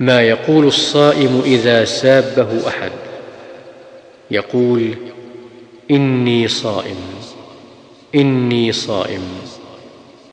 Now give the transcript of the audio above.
ما يقول الصائم إذا سابه أحد. يقول إني صائم إني صائم.